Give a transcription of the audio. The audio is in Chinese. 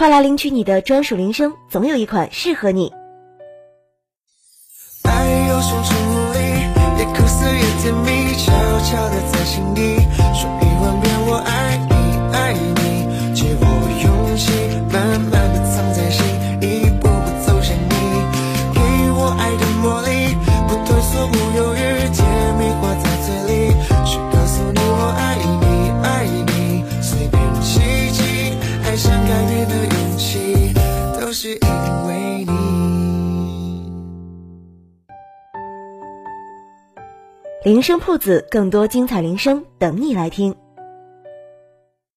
快来领取你的专属铃声，总有一款适合你。爱有双重魔力，也苦涩也甜蜜，悄悄的在心底的勇气，都是因为你。铃声铺子，更多精彩铃声等你来听。